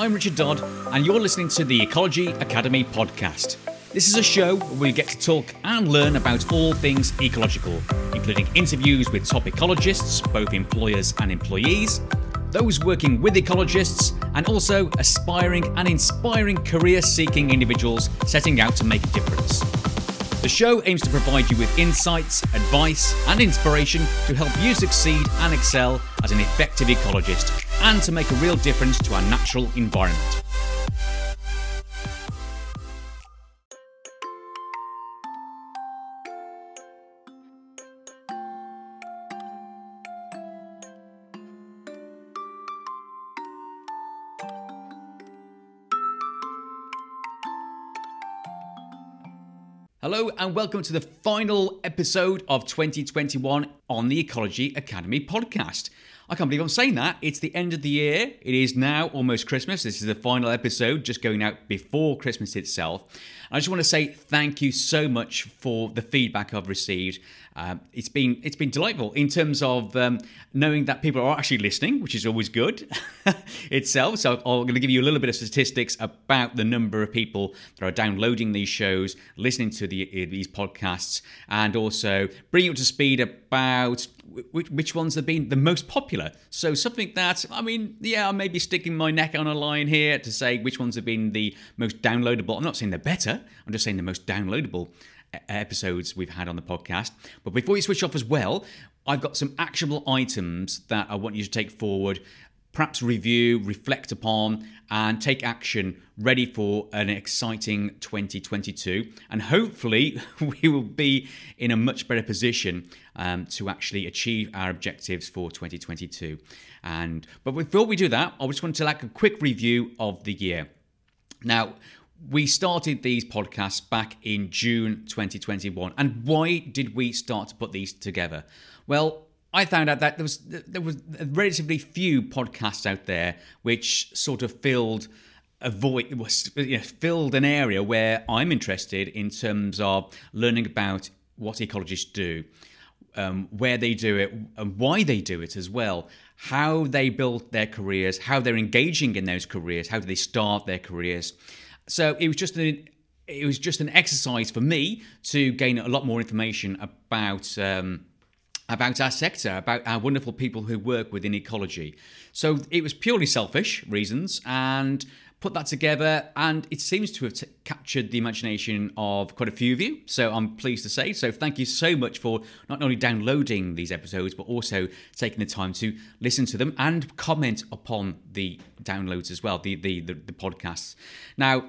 I'm Richard Dodd, and you're listening to the Ecology Academy podcast. This is a show where we get to talk and learn about all things ecological, including interviews with top ecologists, both employers and employees, those working with ecologists, and also aspiring and inspiring career seeking individuals setting out to make a difference. The show aims to provide you with insights, advice, and inspiration to help you succeed and excel as an effective ecologist and to make a real difference to our natural environment. Hello, and welcome to the final episode of 2021 on the Ecology Academy podcast. I can't believe I'm saying that. It's the end of the year. It is now almost Christmas. This is the final episode, just going out before Christmas itself. I just want to say thank you so much for the feedback I've received. Um, it's been it's been delightful in terms of um, knowing that people are actually listening, which is always good itself. So I'm going to give you a little bit of statistics about the number of people that are downloading these shows, listening to the, these podcasts, and also bring you up to speed about which, which ones have been the most popular. So something that I mean, yeah, I may be sticking my neck on a line here to say which ones have been the most downloadable. I'm not saying they're better. I'm just saying the most downloadable episodes we've had on the podcast. But before you switch off as well, I've got some actionable items that I want you to take forward, perhaps review, reflect upon, and take action ready for an exciting 2022. And hopefully, we will be in a much better position um, to actually achieve our objectives for 2022. And but before we do that, I just want to like a quick review of the year. Now, we started these podcasts back in June 2021. And why did we start to put these together? Well, I found out that there was there was relatively few podcasts out there which sort of filled a void was you know, filled an area where I'm interested in terms of learning about what ecologists do, um, where they do it, and why they do it as well, how they build their careers, how they're engaging in those careers, how do they start their careers, so it was just an it was just an exercise for me to gain a lot more information about um, about our sector, about our wonderful people who work within ecology. So it was purely selfish reasons, and put that together, and it seems to have t- captured the imagination of quite a few of you. So I'm pleased to say. So thank you so much for not only downloading these episodes, but also taking the time to listen to them and comment upon the downloads as well, the the the, the podcasts. Now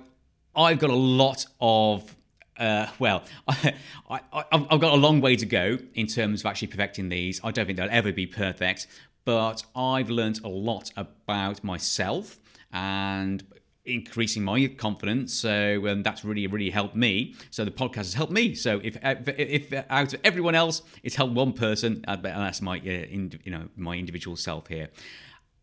I've got a lot of uh, well, I, have got a long way to go in terms of actually perfecting these. I don't think they'll ever be perfect, but I've learned a lot about myself and increasing my confidence. So um, that's really, really helped me. So the podcast has helped me. So if if, if out of everyone else, it's helped one person, uh, that's my uh, you know my individual self here.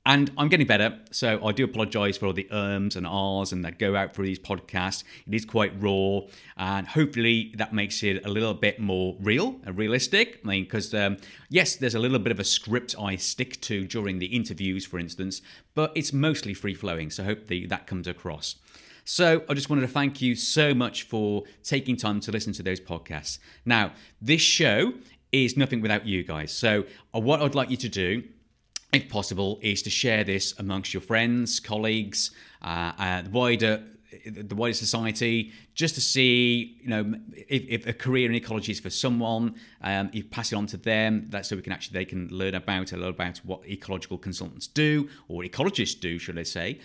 And I'm getting better, so I do apologise for all the ums and ahs and that go out through these podcasts. It is quite raw, and hopefully that makes it a little bit more real and realistic. I mean, because um, yes, there's a little bit of a script I stick to during the interviews, for instance, but it's mostly free flowing. So hopefully that comes across. So I just wanted to thank you so much for taking time to listen to those podcasts. Now, this show is nothing without you guys. So what I'd like you to do if possible, is to share this amongst your friends, colleagues, uh, uh, the wider the wider society, just to see, you know, if, if a career in ecology is for someone, um, you pass it on to them. That's so we can actually they can learn about a little about what ecological consultants do or ecologists do, should I say,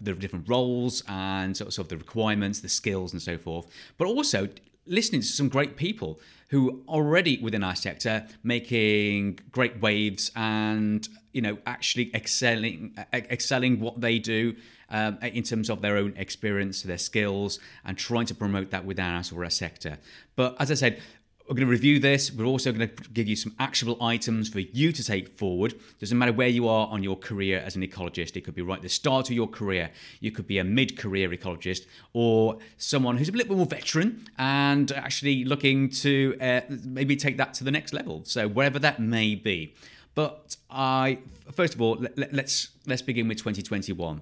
the different roles and sort of the requirements, the skills, and so forth. But also listening to some great people who are already within our sector making great waves and you know actually excelling excelling what they do um, in terms of their own experience their skills and trying to promote that within our, our sector but as i said we're going to review this. We're also going to give you some actionable items for you to take forward. Doesn't matter where you are on your career as an ecologist. It could be right at the start of your career. You could be a mid-career ecologist or someone who's a little bit more veteran and actually looking to uh, maybe take that to the next level. So wherever that may be. But I, first of all, let, let's let's begin with 2021.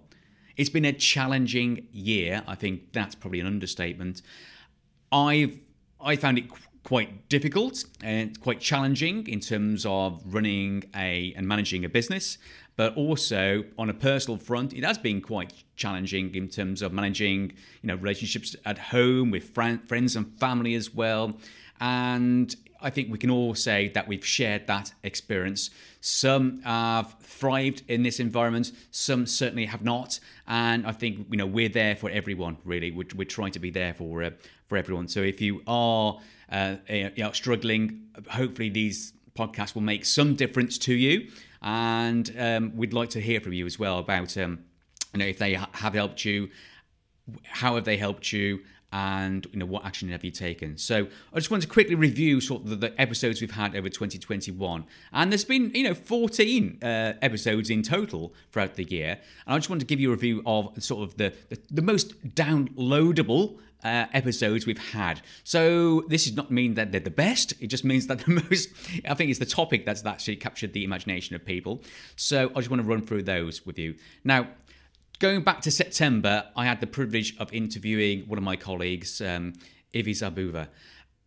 it's been a challenging year. I think that's probably an understatement. I've I found it quite difficult and quite challenging in terms of running a and managing a business but also on a personal front it has been quite challenging in terms of managing you know relationships at home with friends and family as well and I think we can all say that we've shared that experience. Some have thrived in this environment, some certainly have not, and I think you know we're there for everyone. Really, we're, we're trying to be there for uh, for everyone. So if you are uh, you know, struggling, hopefully these podcasts will make some difference to you, and um, we'd like to hear from you as well about um, you know if they have helped you, how have they helped you and you know what action have you taken so i just want to quickly review sort of the, the episodes we've had over 2021 and there's been you know 14 uh, episodes in total throughout the year and i just want to give you a review of sort of the the, the most downloadable uh, episodes we've had. So this does not mean that they're the best. It just means that the most, I think, it's the topic that's actually captured the imagination of people. So I just want to run through those with you. Now, Going back to September, I had the privilege of interviewing one of my colleagues, um, Ivy Zabuva.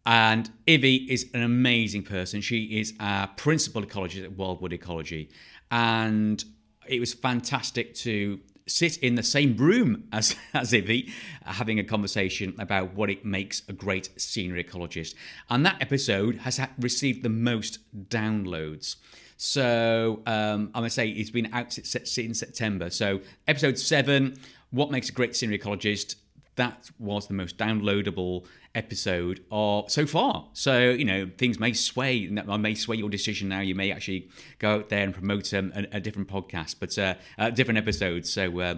And Ivy is an amazing person. She is a principal ecologist at Wildwood Ecology. And it was fantastic to sit in the same room as, as Ivy, having a conversation about what it makes a great senior ecologist. And that episode has received the most downloads. So um, I'm going to say it's been out since September. So episode seven, what makes a great senior ecologist? That was the most downloadable episode of so far. So you know things may sway. I may sway your decision now. You may actually go out there and promote um, a, a, different podcast, but uh, uh, different episodes. So uh,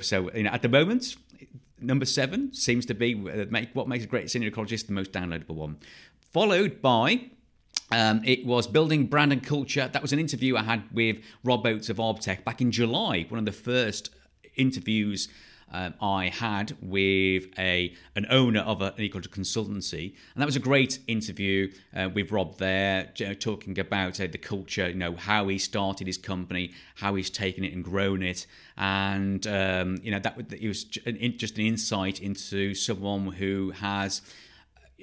so you know at the moment. Number seven seems to be uh, make what makes a great senior ecologist the most downloadable one, followed by um, it was building brand and culture. That was an interview I had with Rob Oates of Arbtech back in July. One of the first interviews um, I had with a an owner of an ecological consultancy, and that was a great interview uh, with Rob there, you know, talking about uh, the culture, you know, how he started his company, how he's taken it and grown it, and um, you know that it was just an insight into someone who has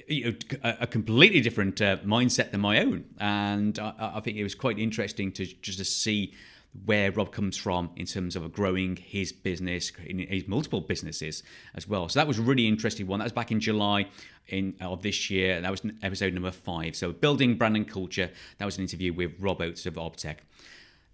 you know, a completely different uh, mindset than my own, and I, I, think it was quite interesting to just to see where Rob comes from in terms of growing his business, his multiple businesses as well. So that was a really interesting one. That was back in July in of this year. That was episode number five. So building brand and culture. That was an interview with Rob Oates of Arbtech.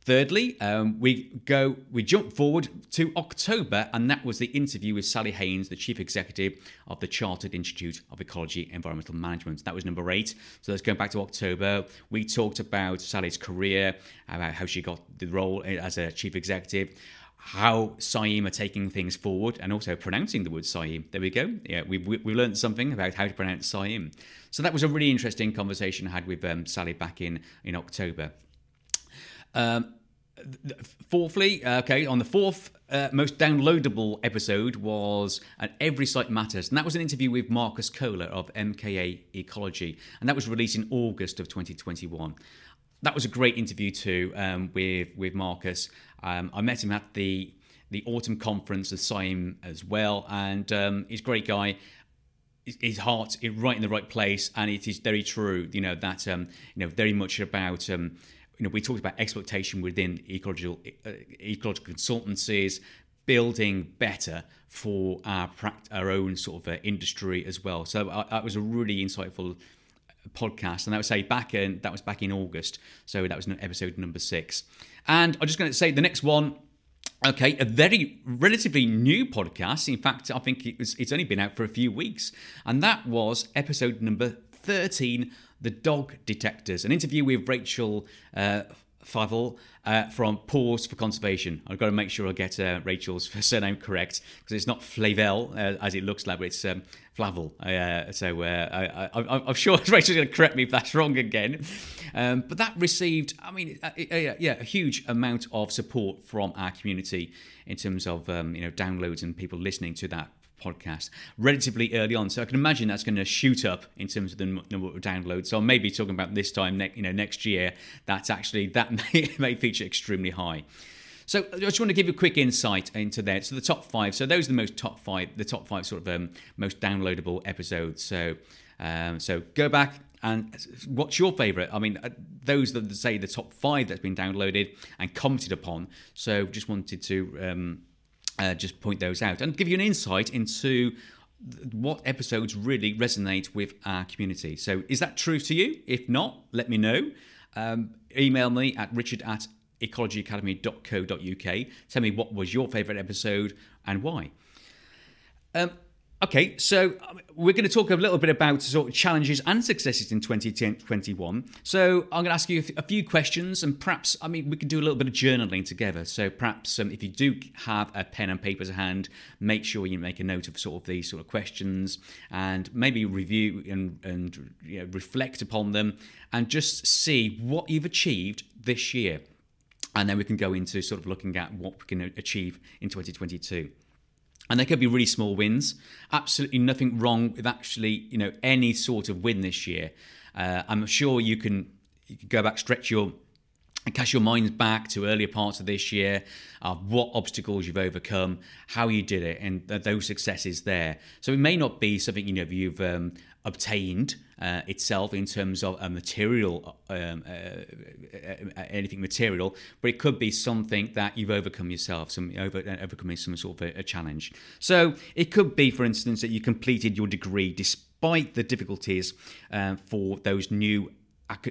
Thirdly, um, we go we jump forward to October, and that was the interview with Sally Hayns, the chief executive of the Chartered Institute of Ecology and Environmental Management. That was number eight. So let's go back to October. We talked about Sally's career, about how she got the role as a chief executive, how CIEEM are taking things forward, and also pronouncing the word CIEEM. There we go. Yeah, we we, learned something about how to pronounce CIEEM. So that was a really interesting conversation I had with um, Sally back in in October. Um, fourthly, uh, okay, on the fourth uh, most downloadable episode was an Every Site Matters, and that was an interview with Marcus Kohler of MKA Ecology, and that was released in August of 2021. That was a great interview too um, with with Marcus. Um, I met him at the the autumn conference of CIEEM as well, and um, he's a great guy his heart is right in the right place, and it is very true. You know that um, you know very much about um, you know, we talked about exploitation within ecological, uh, ecological consultancies, building better for our, our own sort of uh, industry as well. So uh, that was a really insightful podcast, and that was say back in that was back in August. So that was episode number six. And I'm just going to say the next one. Okay, a very relatively new podcast. In fact, I think it was, it's only been out for a few weeks, and that was episode number 13 the Dog Detectors, an interview with Rachel uh, uh, from Paws for Conservation. I've got to make sure I get uh, Rachel's surname correct because it's not Flavel uh, as it looks like, but it's um, Flavel. Uh, so uh, I, am sure Rachel's going to correct me if that's wrong again. Um, but that received, I mean, uh, yeah, a huge amount of support from our community in terms of um, you know downloads and people listening to that podcast relatively early on. So I can imagine that's going to shoot up in terms of the number of downloads. So I may be talking about this time, ne- you know, next year. That's actually that may, may feature extremely high. So I just want to give you a quick insight into that. So the top five. So those are the most top five, the top five sort of um, most downloadable episodes. So um, so go back and what's your favourite? I mean, uh, those that say the top five that's been downloaded and commented upon. So just wanted to um, uh, just point those out and give you an insight into what episodes really resonate with our community. So is that true to you? If not, let me know. Um, email me at richard at ecologyacademy.co.uk. Tell me what was your favourite episode and why. Um, okay, so um, we're going to talk a little bit about sort of challenges and successes in 2021. So I'm going to ask you a few questions, and perhaps, I mean, we can do a little bit of journaling together. So perhaps um, if you do have a pen and paper to hand, make sure you make a note of sort of these sort of questions and maybe review and, and you know, reflect upon them and just see what you've achieved this year and then we can go into sort of looking at what we can achieve in 2022 and they could be really small wins absolutely nothing wrong with actually you know any sort of win this year uh, i'm sure you can, you can go back stretch your cast your minds back to earlier parts of this year, uh, what obstacles you've overcome, how you did it, and th- those successes there. So it may not be something you know you've um, obtained uh, itself in terms of a material, um, uh, uh, anything material, but it could be something that you've overcome yourself, some over, uh, overcoming some sort of a, a challenge. So it could be, for instance, that you completed your degree despite the difficulties uh, for those new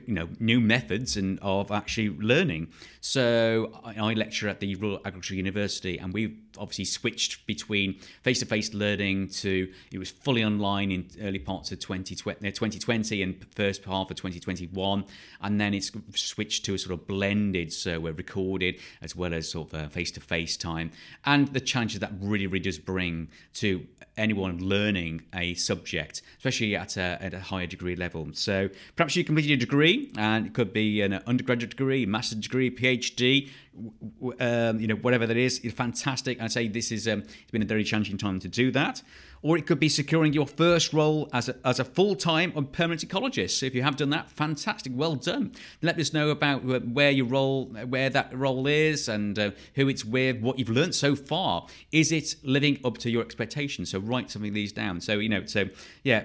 you know new methods and of actually learning. So I lecture at the Royal Agricultural University, and we've obviously switched between face-to-face learning to it was fully online in early parts of 2020 and first half of 2021, and then it's switched to a sort of blended, so we're recorded as well as sort of uh, face-to-face time, and the challenges that really really does bring to anyone learning a subject, especially at a, at a higher degree level. So perhaps you completed a degree, and it could be an undergraduate degree, master's degree, PhD, um, you know, whatever that is, is fantastic. I'd say this is um, it's been a very challenging time to do that or it could be securing your first role as a, as a full time or permanent ecologist. So if you have done that, fantastic, well done. Let us know about where your role, where that role is, and uh, who it's with, what you've learned so far. Is it living up to your expectations? So write some of these down. So you know, so yeah,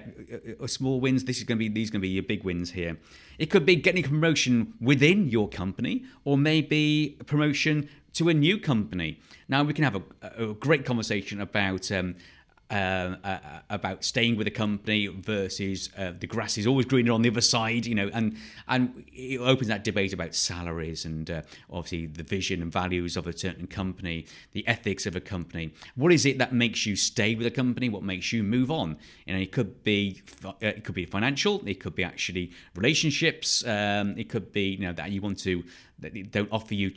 small wins. This is going to be these are going to be your big wins here. It could be getting a promotion within your company, or maybe a promotion to a new company. Now we can have a, a great conversation about. Um, uh, uh, about staying with a company versus uh, the grass is always greener on the other side, you know, and and it opens that debate about salaries and uh, obviously the vision and values of a certain company, the ethics of a company. What is it that makes you stay with a company? What makes you move on? You know, it could be uh, it could be financial, it could be actually relationships, um, it could be you know that you want to that don't offer you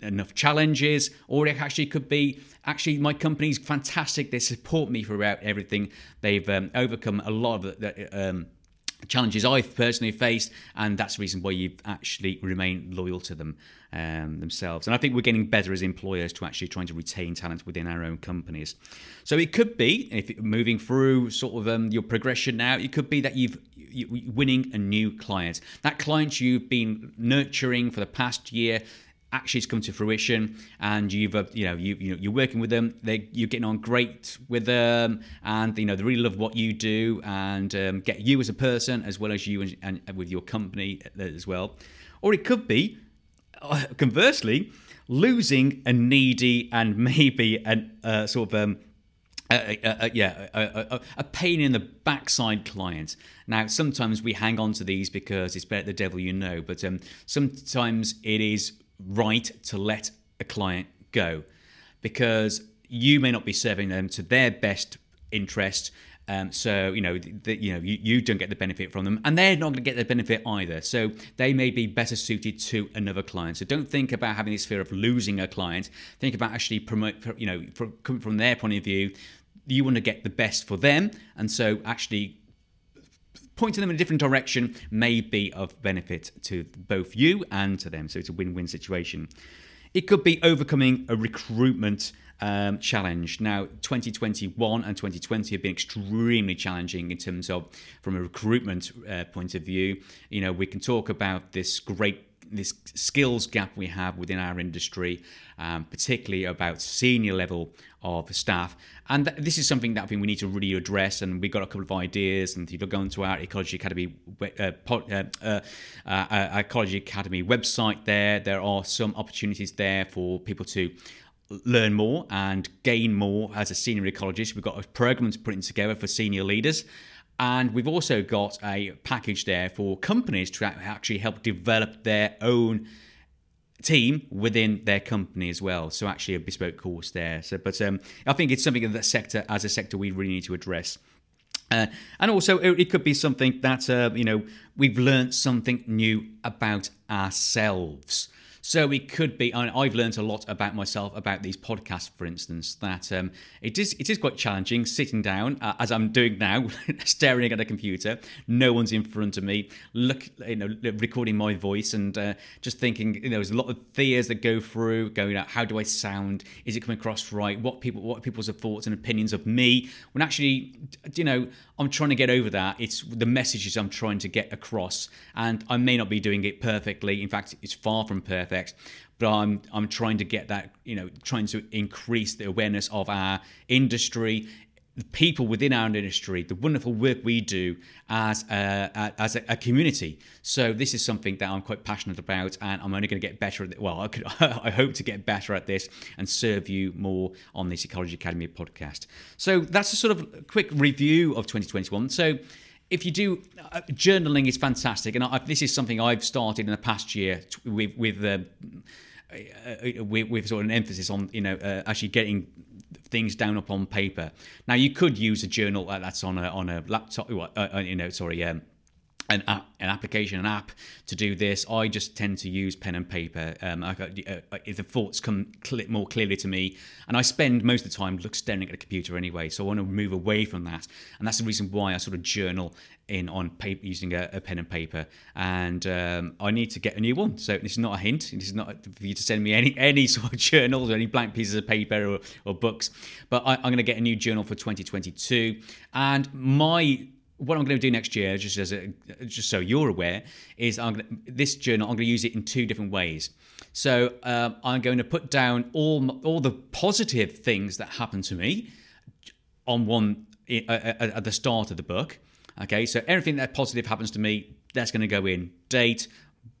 enough challenges, or it actually could be actually my company's fantastic. They support me throughout everything. They've um, overcome a lot of the, um, challenges I've personally faced, and that's the reason why you've actually remain loyal to them um, themselves. And I think we're getting better as employers to actually trying to retain talent within our own companies. So it could be, if moving through sort of um, your progression now, it could be that you've winning a new client. That client you've been nurturing for the past year actually has come to fruition and you've uh, you know you, you know you're working with them they you're getting on great with them and you know they really love what you do and um, get you as a person as well as you and, and, with your company as well or it could be uh, conversely losing a needy and maybe an uh, sort of um, uh, yeah, a, a, pain in the backside client. Now, sometimes we hang on to these because it's better the devil you know, but um, sometimes it is right to let a client go because you may not be serving them to their best interest. Um, so you know, the, you know, you, you don't get the benefit from them, and they're not going to get the benefit either. So they may be better suited to another client. So don't think about having this fear of losing a client. Think about actually promote, you know, from, from their point of view, you want to get the best for them, and so actually pointing them in a different direction may be of benefit to both you and to them. So it's a win win situation. It could be overcoming a recruitment um, challenge. Now, 2021 and 2020 have been extremely challenging in terms of from a recruitment uh, point of view. You know, we can talk about this great this skills gap we have within our industry, um, particularly about senior level of staff. And th- this is something that I think we need to really address. And we've got a couple of ideas. And if you go onto our Ecology Academy, uh, pod, uh, uh, uh, Ecology Academy website, there there are some opportunities there for people to learn more and gain more as a senior ecologist. We've got a program to putting together for senior leaders. And we've also got a package there for companies to actually help develop their own team within their company as well. So actually a bespoke course there. So, but um, I think it's something that sector as a sector we really need to address. Uh, and also, it, it, could be something that uh, you know we've learned something new about ourselves. So it could be. I've learned a lot about myself about these podcasts, for instance. That um, it is it is quite challenging sitting down uh, as I'm doing now, staring at a computer. No one's in front of me. Look, you know, recording my voice and uh, just thinking. You know, there's a lot of fears that go through. Going out, how do I sound? Is it coming across right? What people, what people's thoughts and opinions of me? When actually, you know, I'm trying to get over that. It's the messages I'm trying to get across, and I may not be doing it perfectly. In fact, it's far from perfect but I'm I'm trying to get that you know trying to increase the awareness of our industry the people within our industry, the wonderful work we do as a, as a, community. So this is something that I'm quite passionate about, and I'm only going to get better at it. Well, I, could, I hope to get better at this and serve you more on this Ecology Academy podcast. So that's a sort of quick review of 2021. So if you do uh, journaling is fantastic and I, this is something i've started in the past year with with, uh, uh, with, with sort of an emphasis on you know uh, actually getting things down up on paper. Now you could use a journal uh, that's on a on a laptop uh, you know sorry um, an app, an application, an app to do this. I just tend to use pen and paper. Um, I, uh, if the thoughts come cl- more clearly to me, and I spend most of the time look staring at a computer anyway, so I want to move away from that, and that's the reason why I sort of journal in on paper using a, a pen and paper. And um, I need to get a new one. So this is not a hint. This is not for you to send me any any sort of journals or any blank pieces of paper or, or books. But I, I'm going to get a new journal for 2022, and my what I'm going to do next year, just as a, just so you're aware, is I'm going to, this journal. I'm going to use it in two different ways. So um, I'm going to put down all all the positive things that happened to me on one at the start of the book. Okay, so everything that positive happens to me, that's going to go in. Date,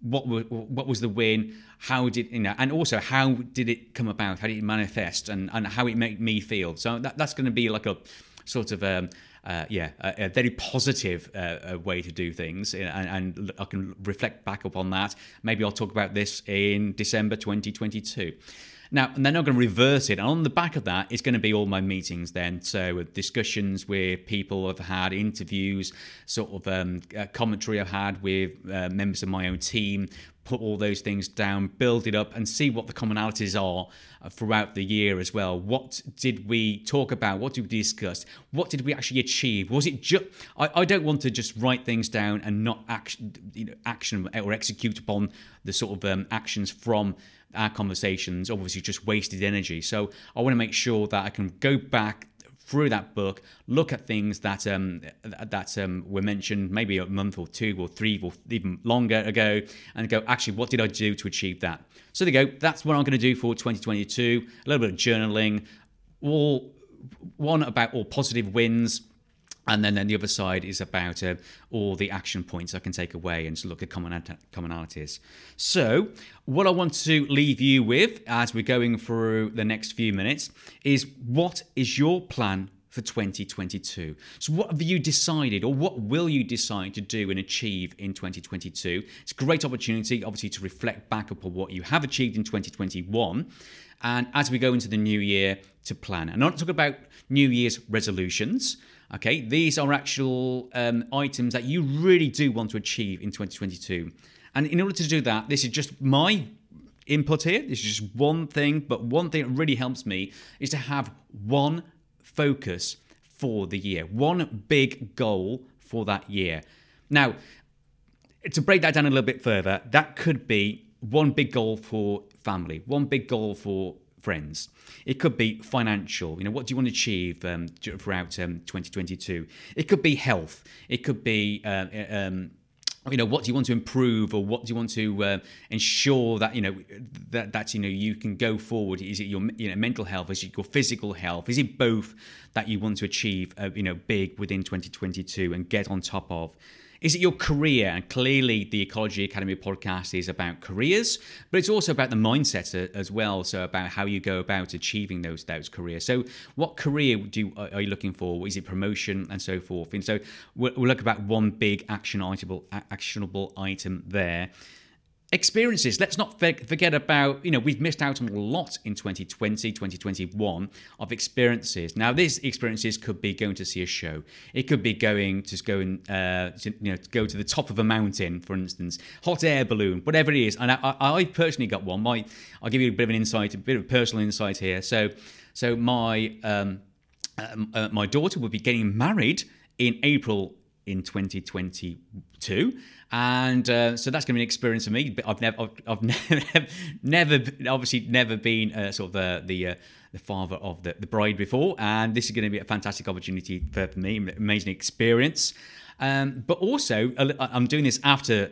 what what was the win? How did you know? And also, how did it come about? How did it manifest? And and how it made me feel? So that, that's going to be like a sort of um, uh, yeah, a, a, very positive uh, way to do things, and, and, I can reflect back upon that. Maybe I'll talk about this in December 2022. Now, and then I'm going to reverse it, and on the back of that is going to be all my meetings. Then, so discussions with people I've had, interviews, sort of um, commentary I've had with uh, members of my own team, put all those things down, build it up, and see what the commonalities are uh, throughout the year as well. What did we talk about? What did we discuss? What did we actually achieve? Was it just? I, I don't want to just write things down and not action, you know, action or execute upon the sort of um, actions from our conversations. Obviously, just wasted energy. So I want to make sure that I can go back through that book, look at things that um, that um, were mentioned maybe a month or two or three or even longer ago, and go, actually, what did I do to achieve that? So there you go. That's what I'm going to do for 2022. A little bit of journaling, all one about all positive wins. And then, then the other side is about uh, all the action points I can take away and look at commonalities. So, what I want to leave you with as we're going through the next few minutes is what is your plan for 2022? So, what have you decided, or what will you decide to do and achieve in 2022? It's a great opportunity, obviously, to reflect back upon what you have achieved in 2021. And as we go into the new year, to plan. And I'm not talking about New Year's resolutions. Okay, these are actual um, items that you really do want to achieve in 2022. And in order to do that, this is just my input here. This is just one thing, but one thing that really helps me is to have one focus for the year, one big goal for that year. Now, to break that down a little bit further, that could be one big goal for family, one big goal for friends. It could be financial. You know, what do you want to achieve um, throughout um, 2022? It could be health. It could be uh, um, you know what do you want to improve or what do you want to uh, ensure that you know that that you know you can go forward is it your you know mental health is it your physical health is it both that you want to achieve uh, you know big within 2022 and get on top of is it your career? And clearly, the Ecology Academy podcast is about careers, but it's also about the mindset as well. So about how you go about achieving those those careers. So, what career do you, are you looking for? Is it promotion and so forth? And so we'll, we'll look about one big actionable actionable item there experiences. Let's not forget about you know we've missed out on a lot in 2020 2021 of experiences. Now these experiences could be going to see a show. It could be going to go and uh, to, you know to go to the top of a mountain for instance hot air balloon whatever it is. And I, I personally got one. My i'll give you a bit of an insight a bit of personal insight here. So so my um, uh, my daughter will be getting married in april in 2022 and uh, so that's going to be an experience for me. But I've never, I've, I've never, never, obviously, never been uh, sort of the the, uh, the father of the, the bride before, and this is going to be a fantastic opportunity for, for me, amazing experience. Um, but also, I'm doing this after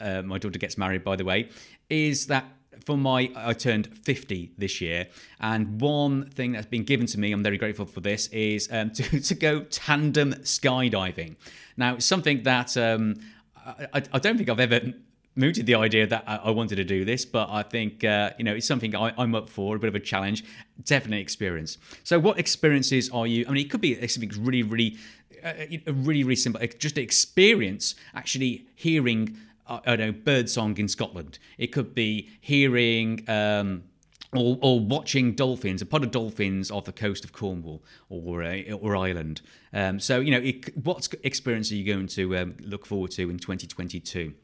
uh, my daughter gets married. By the way, is that for my I turned 50 this year, and one thing that's been given to me, I'm very grateful for this, is um, to, to go tandem skydiving. Now, it's something that um, I, I don't think I've ever mooted the idea that I wanted to do this, but I think uh, you know it's something I, am up for, a bit of a challenge, definite experience. So, what experiences are you? I mean, it could be something really, really, uh, really, really simple. Just experience actually hearing, I don't know, bird song in Scotland. It could be hearing. Um, or, or, watching dolphins, a pod of dolphins off the coast of Cornwall or uh, or Ireland. Um, so you know, it, what experience are you going to um, look forward to in 2022?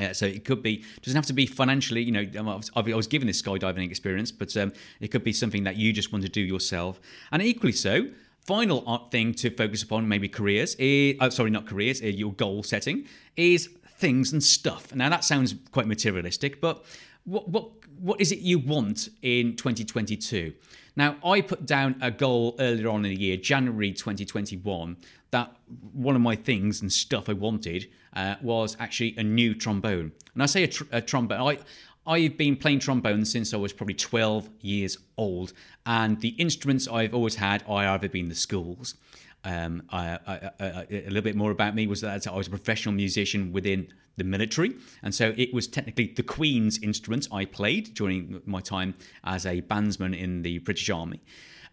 Uh, so it could be doesn't have to be financially. You know, I was given this skydiving experience, but um, it could be something that you just want to do yourself. And equally so, final thing to focus upon, maybe careers. Is, oh, sorry, not careers. Uh, your goal setting is things and stuff. Now that sounds quite materialistic, but what what what is it you want in 2022? Now, I put down a goal earlier on in the year, January 2021, that one of my things and stuff I wanted uh, was actually a new trombone. And I say a, tr- a trombone, I, I've been playing trombone since I was probably 12 years old, and the instruments I've always had are either been the schools. Um, I, I, I, a little bit more about me was that I was a professional musician within the military, and so it was technically the Queen's instruments I played during my time as a bandsman in the British Army.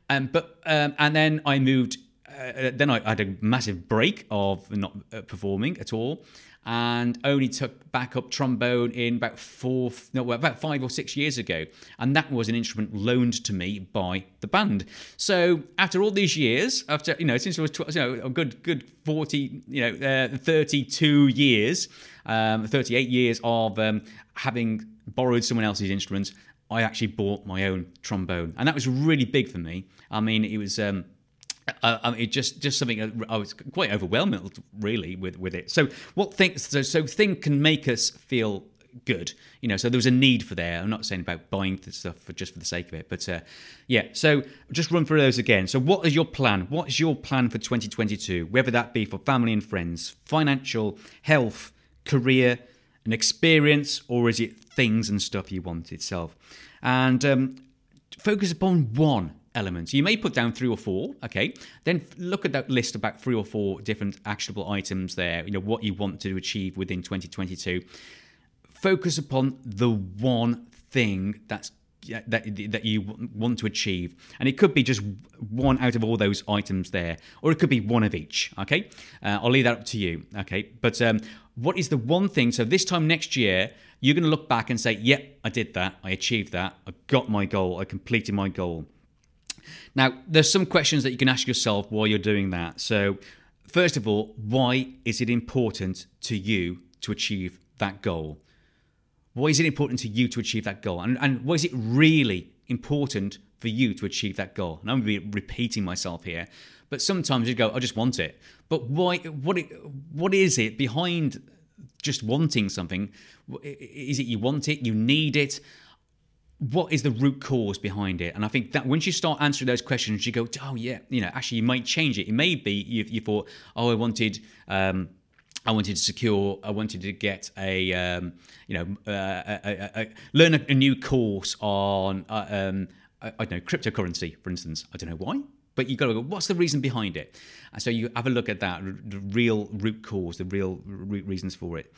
Um, but um, and then I moved. Uh, then I had a massive break of not uh, performing at all, and only took back up trombone in about four, no, about five or six years ago, and that was an instrument loaned to me by the band. So after all these years, after you know, since I was 12, you know, a good good forty, you know, uh, thirty-two years, um, thirty-eight years of um, having borrowed someone else's instruments, I actually bought my own trombone, and that was really big for me. I mean, it was. Um, uh, I mean, it just just something I was quite overwhelmed really with with it. So what things so so thing can make us feel good, you know. So there was a need for there. I'm not saying about buying stuff for just for the sake of it, but uh, yeah. So just run through those again. So what is your plan? What is your plan for 2022? Whether that be for family and friends, financial, health, career, an experience, or is it things and stuff you want itself? And um, focus upon one elements. You may put down three or four, okay? Then look at that list about three or four different actionable items there, you know, what you want to achieve within 2022. Focus upon the one thing that's that that you want to achieve, and it could be just one out of all those items there, or it could be one of each. Okay, uh, I'll leave that up to you. Okay, but um, what is the one thing? So this time next year, you're going to look back and say, "Yep, I did that. I achieved that. I got my goal. I completed my goal." Now, there's some questions that you can ask yourself while you're doing that. So, first of all, why is it important to you to achieve that goal? Why is it important to you to achieve that goal? And, and why is it really important for you to achieve that goal? And I'm going to be repeating myself here, but sometimes you go, I just want it. But why? What? It, What is it behind just wanting something? Is it you want it? You need it? What is the root cause behind it? And I think that once you start answering those questions, you go, oh yeah, you know, actually you might change it. It may be you, you thought, oh, I wanted, um, I wanted to secure. I wanted to get a, um, you know, uh, a, a, a, learn a, new course on, uh, um, I, I, don't know, cryptocurrency, for instance. I don't know why, but you got to go. What's the reason behind it? And so you have a look at that, the real root cause, the real root reasons for it.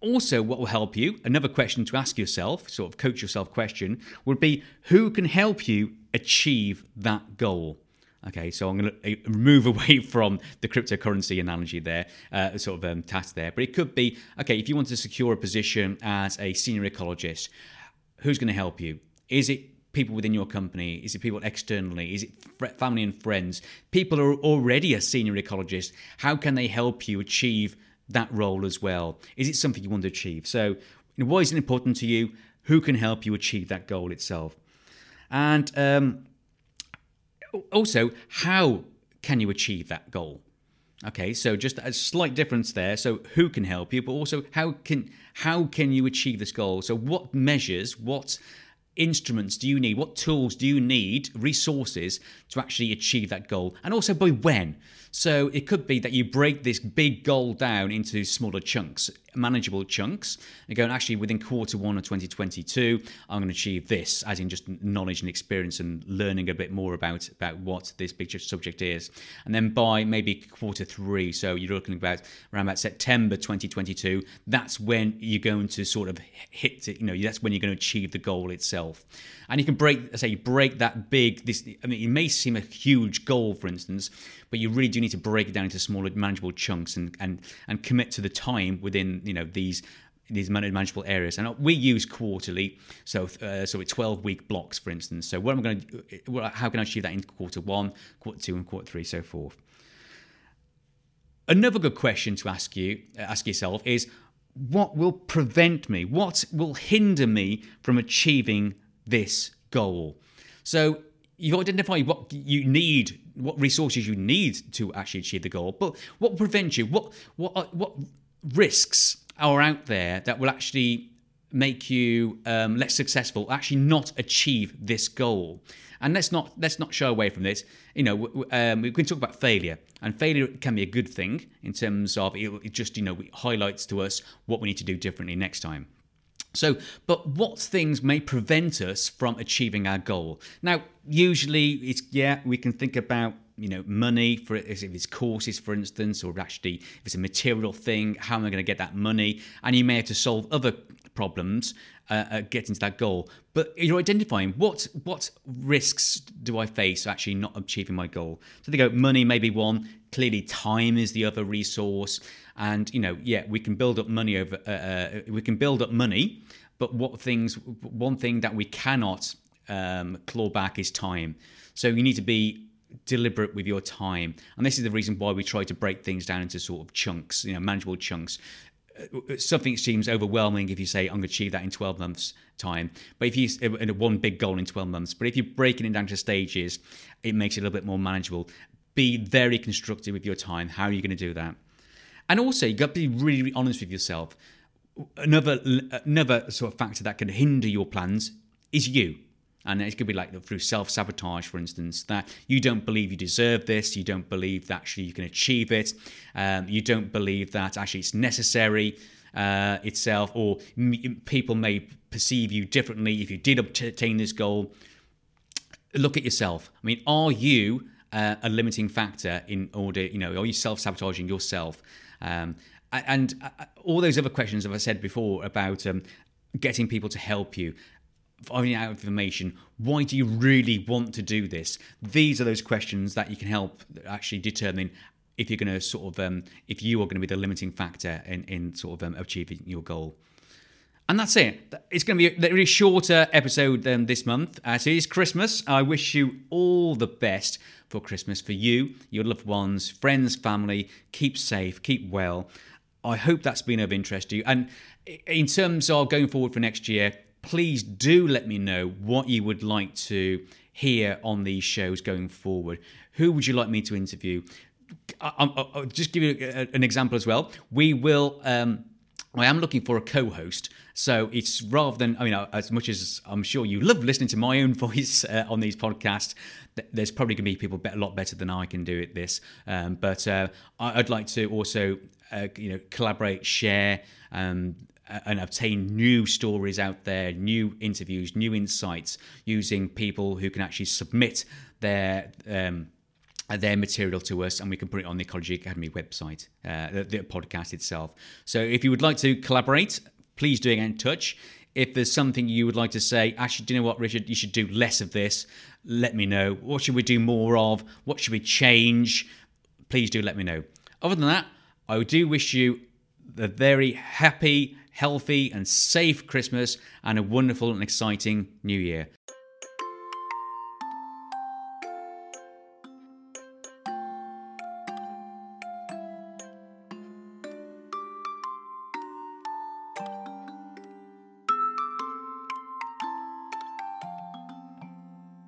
Also, what will help you, another question to ask yourself, sort of coach yourself question, would be who can help you achieve that goal? Okay, so I'm going to uh, move away from the cryptocurrency analogy there, uh, sort of um, task there. But it could be okay, if you want to secure a position as a senior ecologist, who's going to help you? Is it people within your company? Is it people externally? Is it family and friends? People are already a senior ecologist. How can they help you achieve that role as well? Is it something you want to achieve? So, why is it important to you? Who can help you achieve that goal itself? And um, also, how can you achieve that goal? Okay, so just a slight difference there. So who can help you, but also how can how can you achieve this goal? So what measures, what instruments do you need? What tools do you need, resources to actually achieve that goal? And also by when? So it could be that you break this big goal down into smaller chunks, manageable chunks, and go, actually, within quarter one of 2022, I'm going to achieve this, as in just knowledge and experience and learning a bit more about, about what this big subject is. And then by maybe quarter three, so you're looking about around about September 2022, that's when you're going to sort of hit it, you know, that's when you're going to achieve the goal itself. And you can break, I say, you break that big, this, I mean, it may seem a huge goal, for instance, but you really do need to break it down into smaller, manageable chunks and and and commit to the time within you know these these manageable areas. And we use quarterly, so uh, so it's 12 week blocks, for instance. So what am I going to? How can I achieve that in quarter one, quarter two, and quarter three, so forth? Another good question to ask you, uh, ask yourself is, what will prevent me? What will hinder me from achieving this goal? So you've identified what you need, what resources you need to actually achieve the goal. But what prevents you? What what uh, what risks are out there that will actually make you um, less successful, actually not achieve this goal? And let's not let's not shy away from this. You know, um, we can talk about failure, and failure can be a good thing in terms of it just you know highlights to us what we need to do differently next time. So, but what things may prevent us from achieving our goal? Now, usually it's, yeah, we can think about you know money for if it's courses for instance or actually if it's a material thing how am i going to get that money and you may have to solve other problems uh, uh, getting to that goal but you're identifying what what risks do i face actually not achieving my goal so they go money may be one clearly time is the other resource and you know, yeah, we can build up money over. Uh, uh, we can build up money, but what things? One thing that we cannot um, claw back is time. So you need to be deliberate with your time, and this is the reason why we try to break things down into sort of chunks, you know, manageable chunks. Uh, something seems overwhelming if you say I'm going to achieve that in 12 months time but if you in one big goal in 12 months but if you're breaking it down to stages it makes it a little bit more manageable be very constructive with your time how are you going to do that and also, you've got to be really, really honest with yourself. Another another sort of factor that can hinder your plans is you. And it could be like through self sabotage, for instance, that you don't believe you deserve this, you don't believe that actually you can achieve it, um, you don't believe that actually it's necessary uh, itself, or m- people may perceive you differently if you did obtain this goal. Look at yourself. I mean, are you uh, a limiting factor in order, you know, are you self sabotaging yourself? Um, and uh, all those other questions, as I said before, about um, getting people to help you, finding out information. Why do you really want to do this? These are those questions that you can help actually determine if you're going to sort of um, if you are going to be the limiting factor in, in sort of um, achieving your goal. And that's it. It's going to be a really shorter episode um, this month. As it is Christmas, I wish you all the best for Christmas for you, your loved ones, friends, family. Keep safe, keep well. I hope that's been of interest to you. And in terms of going forward for next year, please do let me know what you would like to hear on these shows going forward. Who would you like me to interview? I, will just give you an example as well. We will. Um, I am looking for a co-host, so it's rather than I mean, as much as I'm sure you love listening to my own voice uh, on these podcasts, there's probably going to be people a lot better than I can do at this. Um, but uh, I'd like to also uh, you know, collaborate, share, um, and obtain new stories out there, new interviews, new insights using people who can actually submit their um, their material to us and we can put it on the Ecology Academy website, uh, the, the, podcast itself. So if you would like to collaborate, please do get in touch. If there's something you would like to say, actually, do you know what, Richard, you should do less of this, let me know. What should we do more of? What should we change? Please do let me know. Other than that, I do wish you a very happy, healthy, and safe Christmas and a wonderful and exciting new year.